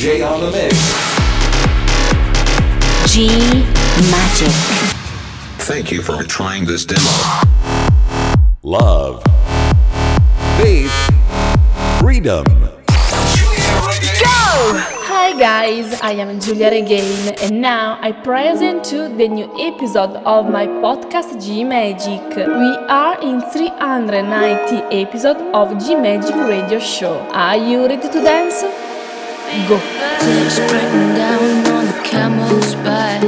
DJ on the mix. G Magic. Thank you for trying this demo. Love. Faith. Freedom. Go! Hi guys, I am Giulia Regain and now I present you the new episode of my podcast G Magic. We are in 390 episode of G Magic Radio Show. Are you ready to dance? Go! They're spreading down on the camel's back.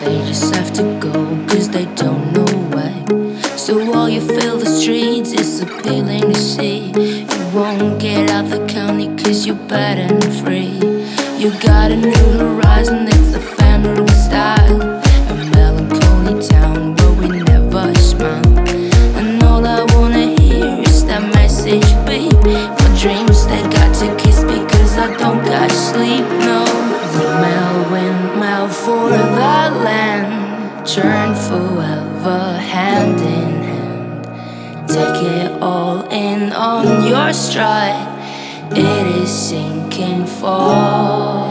They just have to go cause they don't know why. So while you fill the streets, it's appealing to see. You won't get out the county cause you're bad and free. You got a new horizon, it's the family style. A melancholy town Turn forever, hand in hand. Take it all in on your stride. It is sinking, falling.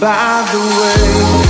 By the way.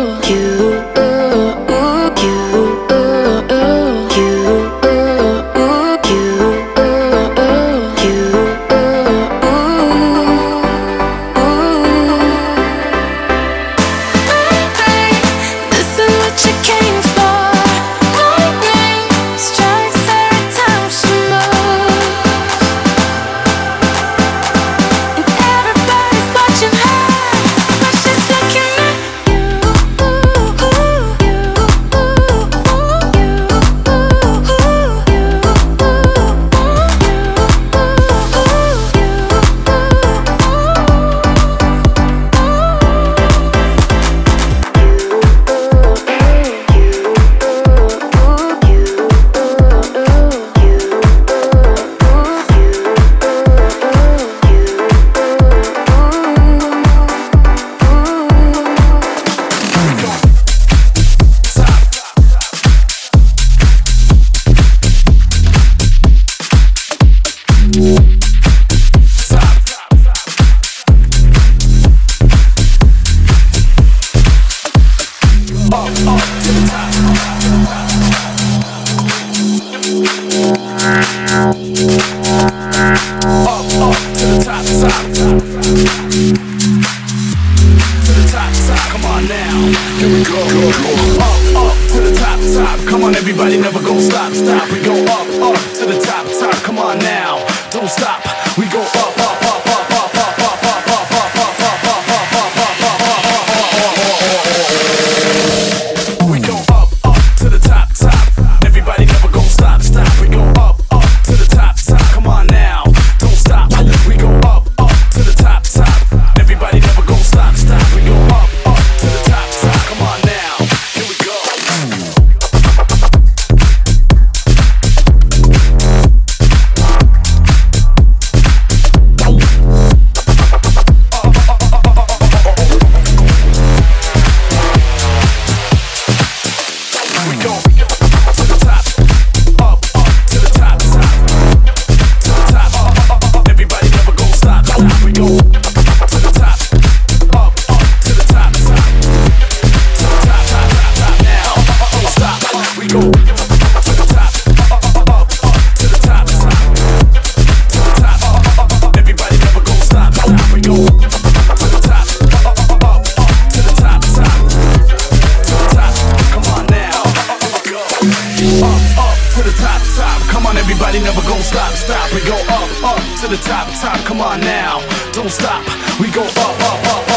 stop. We go up, up, up.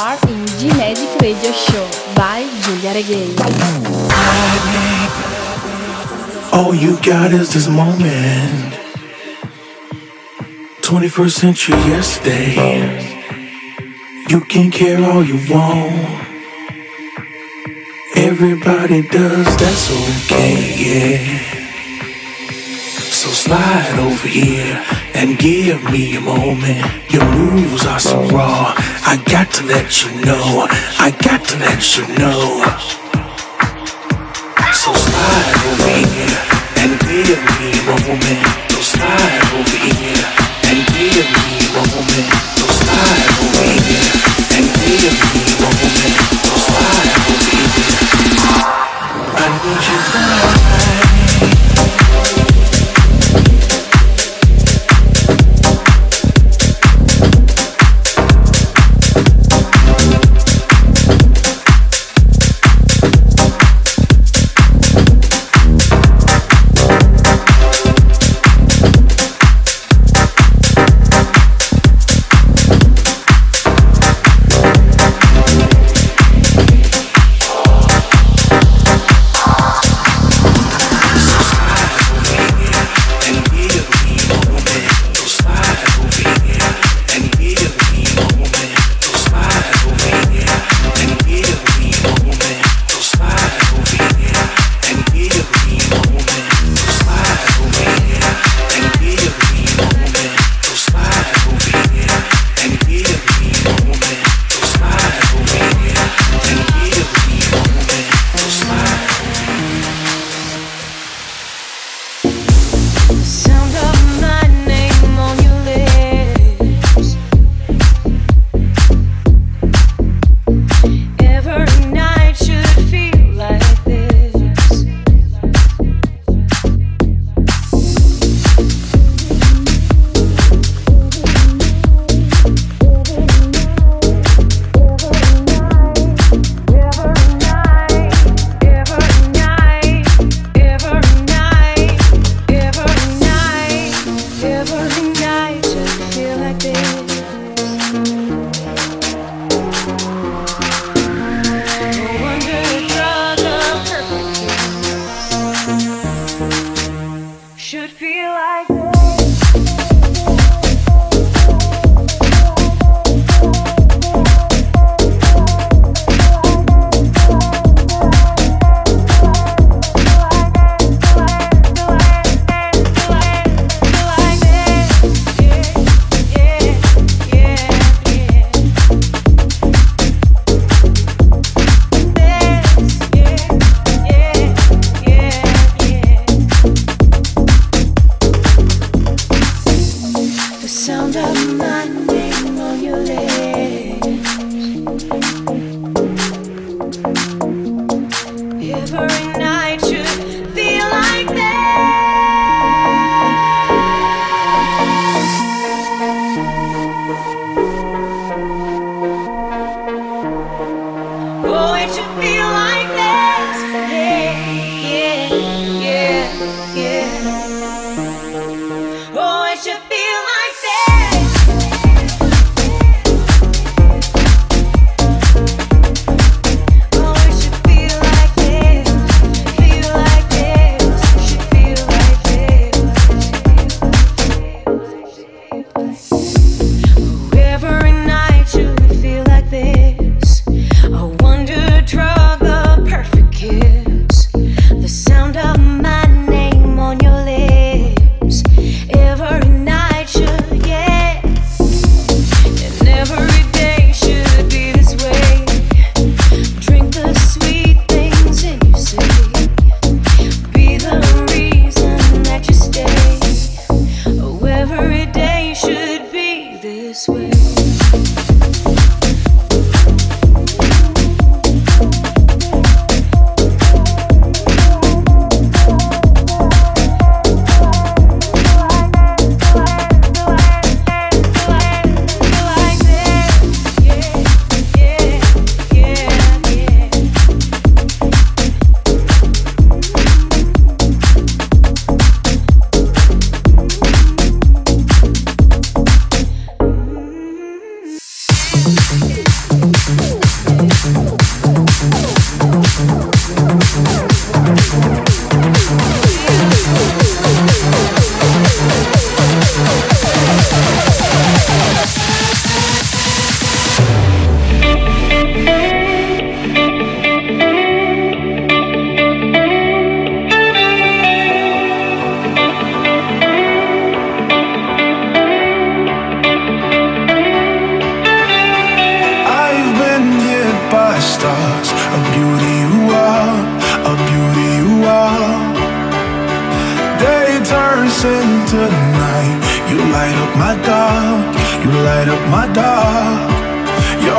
You are in G Magic Radio Show by Giulia Regain. All you got is this moment. 21st century yesterday. You can care all you want. Everybody does, that's okay, yeah. So slide over here and give me a moment. Your moves are so raw. I got to let you know. I got to let you know. So slide over here and give me a moment. So slide over here and give me a moment. So slide over here and me a moment. So slide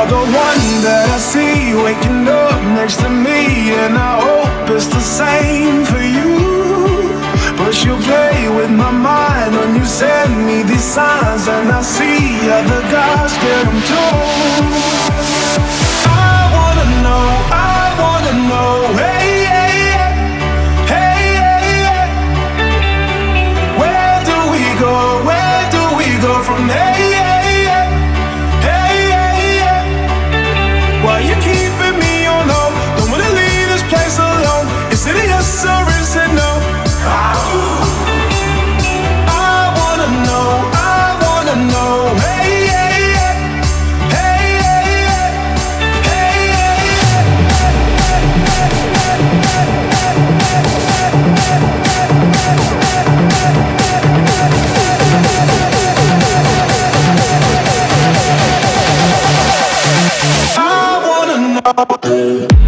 You're the one that I see waking up next to me, and I hope it's the same for you. But you play with my mind when you send me these signs, and I see other guys get them too. up.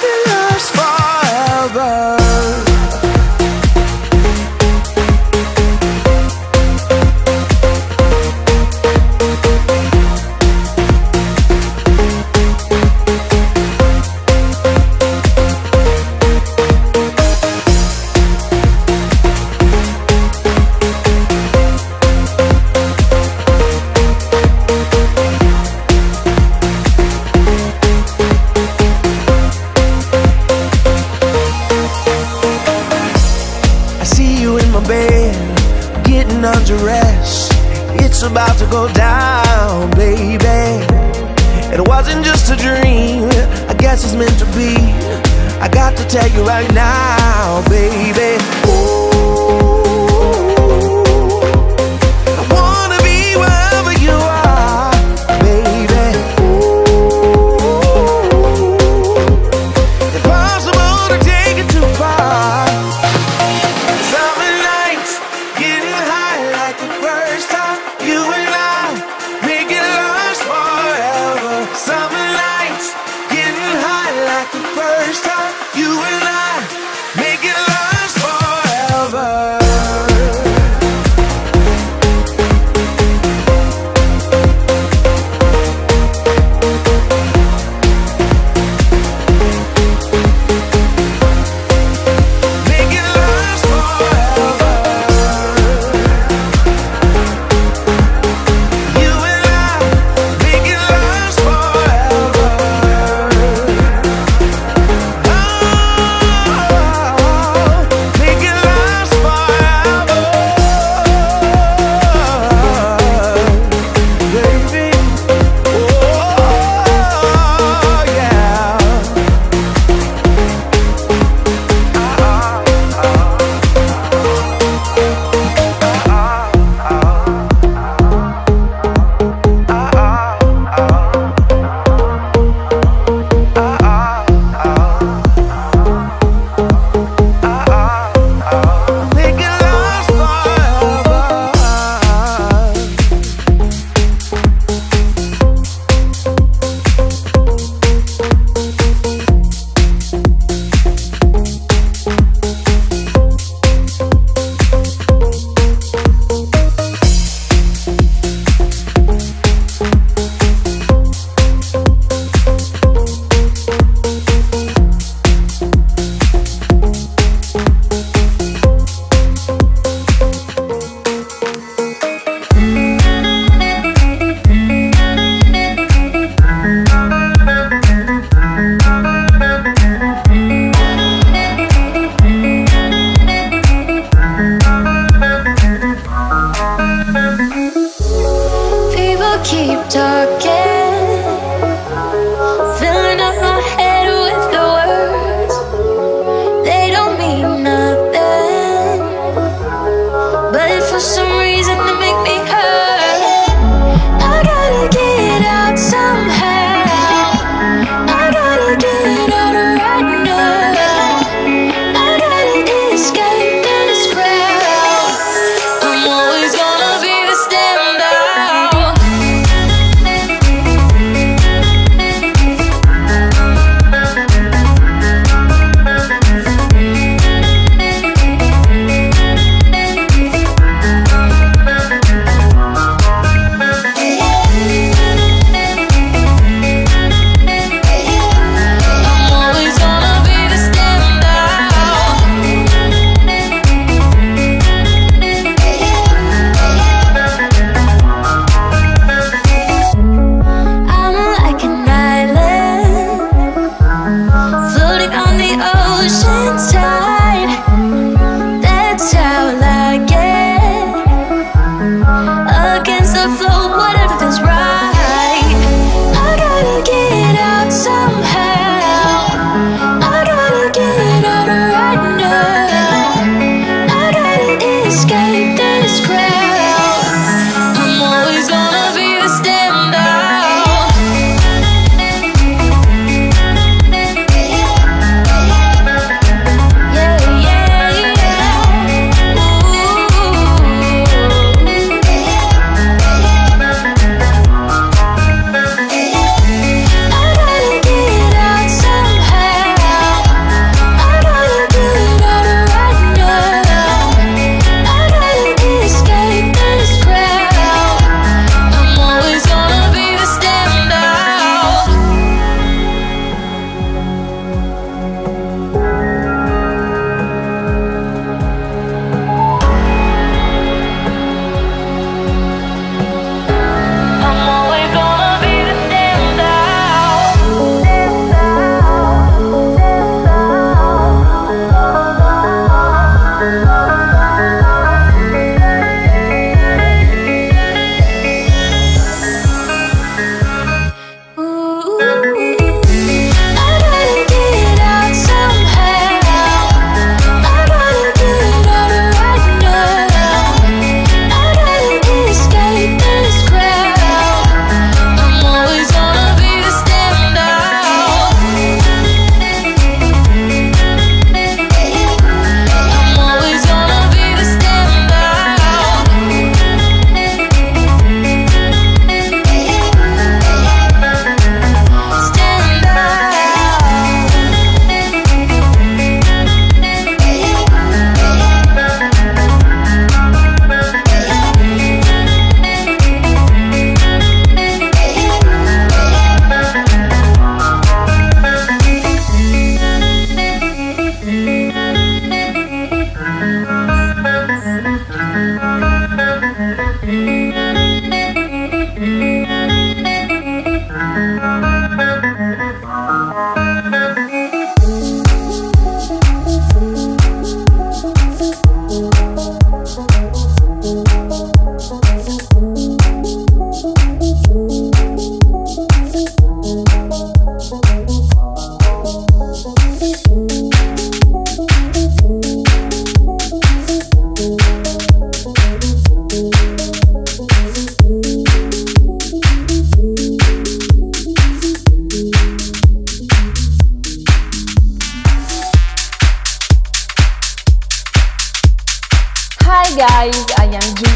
Make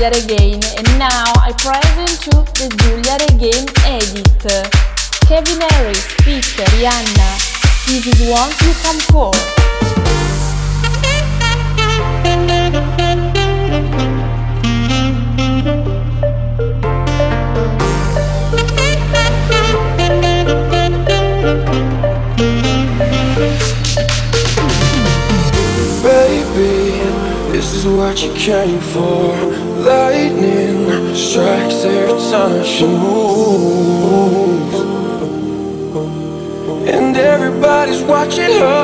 Giulia Regain and now I present you the Giulia Regain edit. Calvin Harris, Fit, Rihanna, this is what you come for. Baby, this is what you came for she moves, and everybody's watching her.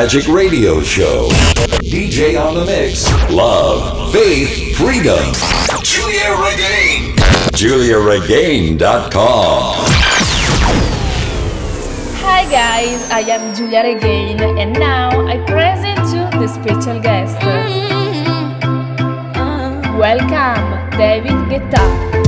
Magic Radio Show. DJ on the Mix. Love, Faith, Freedom. Giulia Regain. GiuliaRegain.com. Hi guys, I am Giulia Regain and now I present you the special guest. Mm-hmm. Uh-huh. Welcome, David Guetta.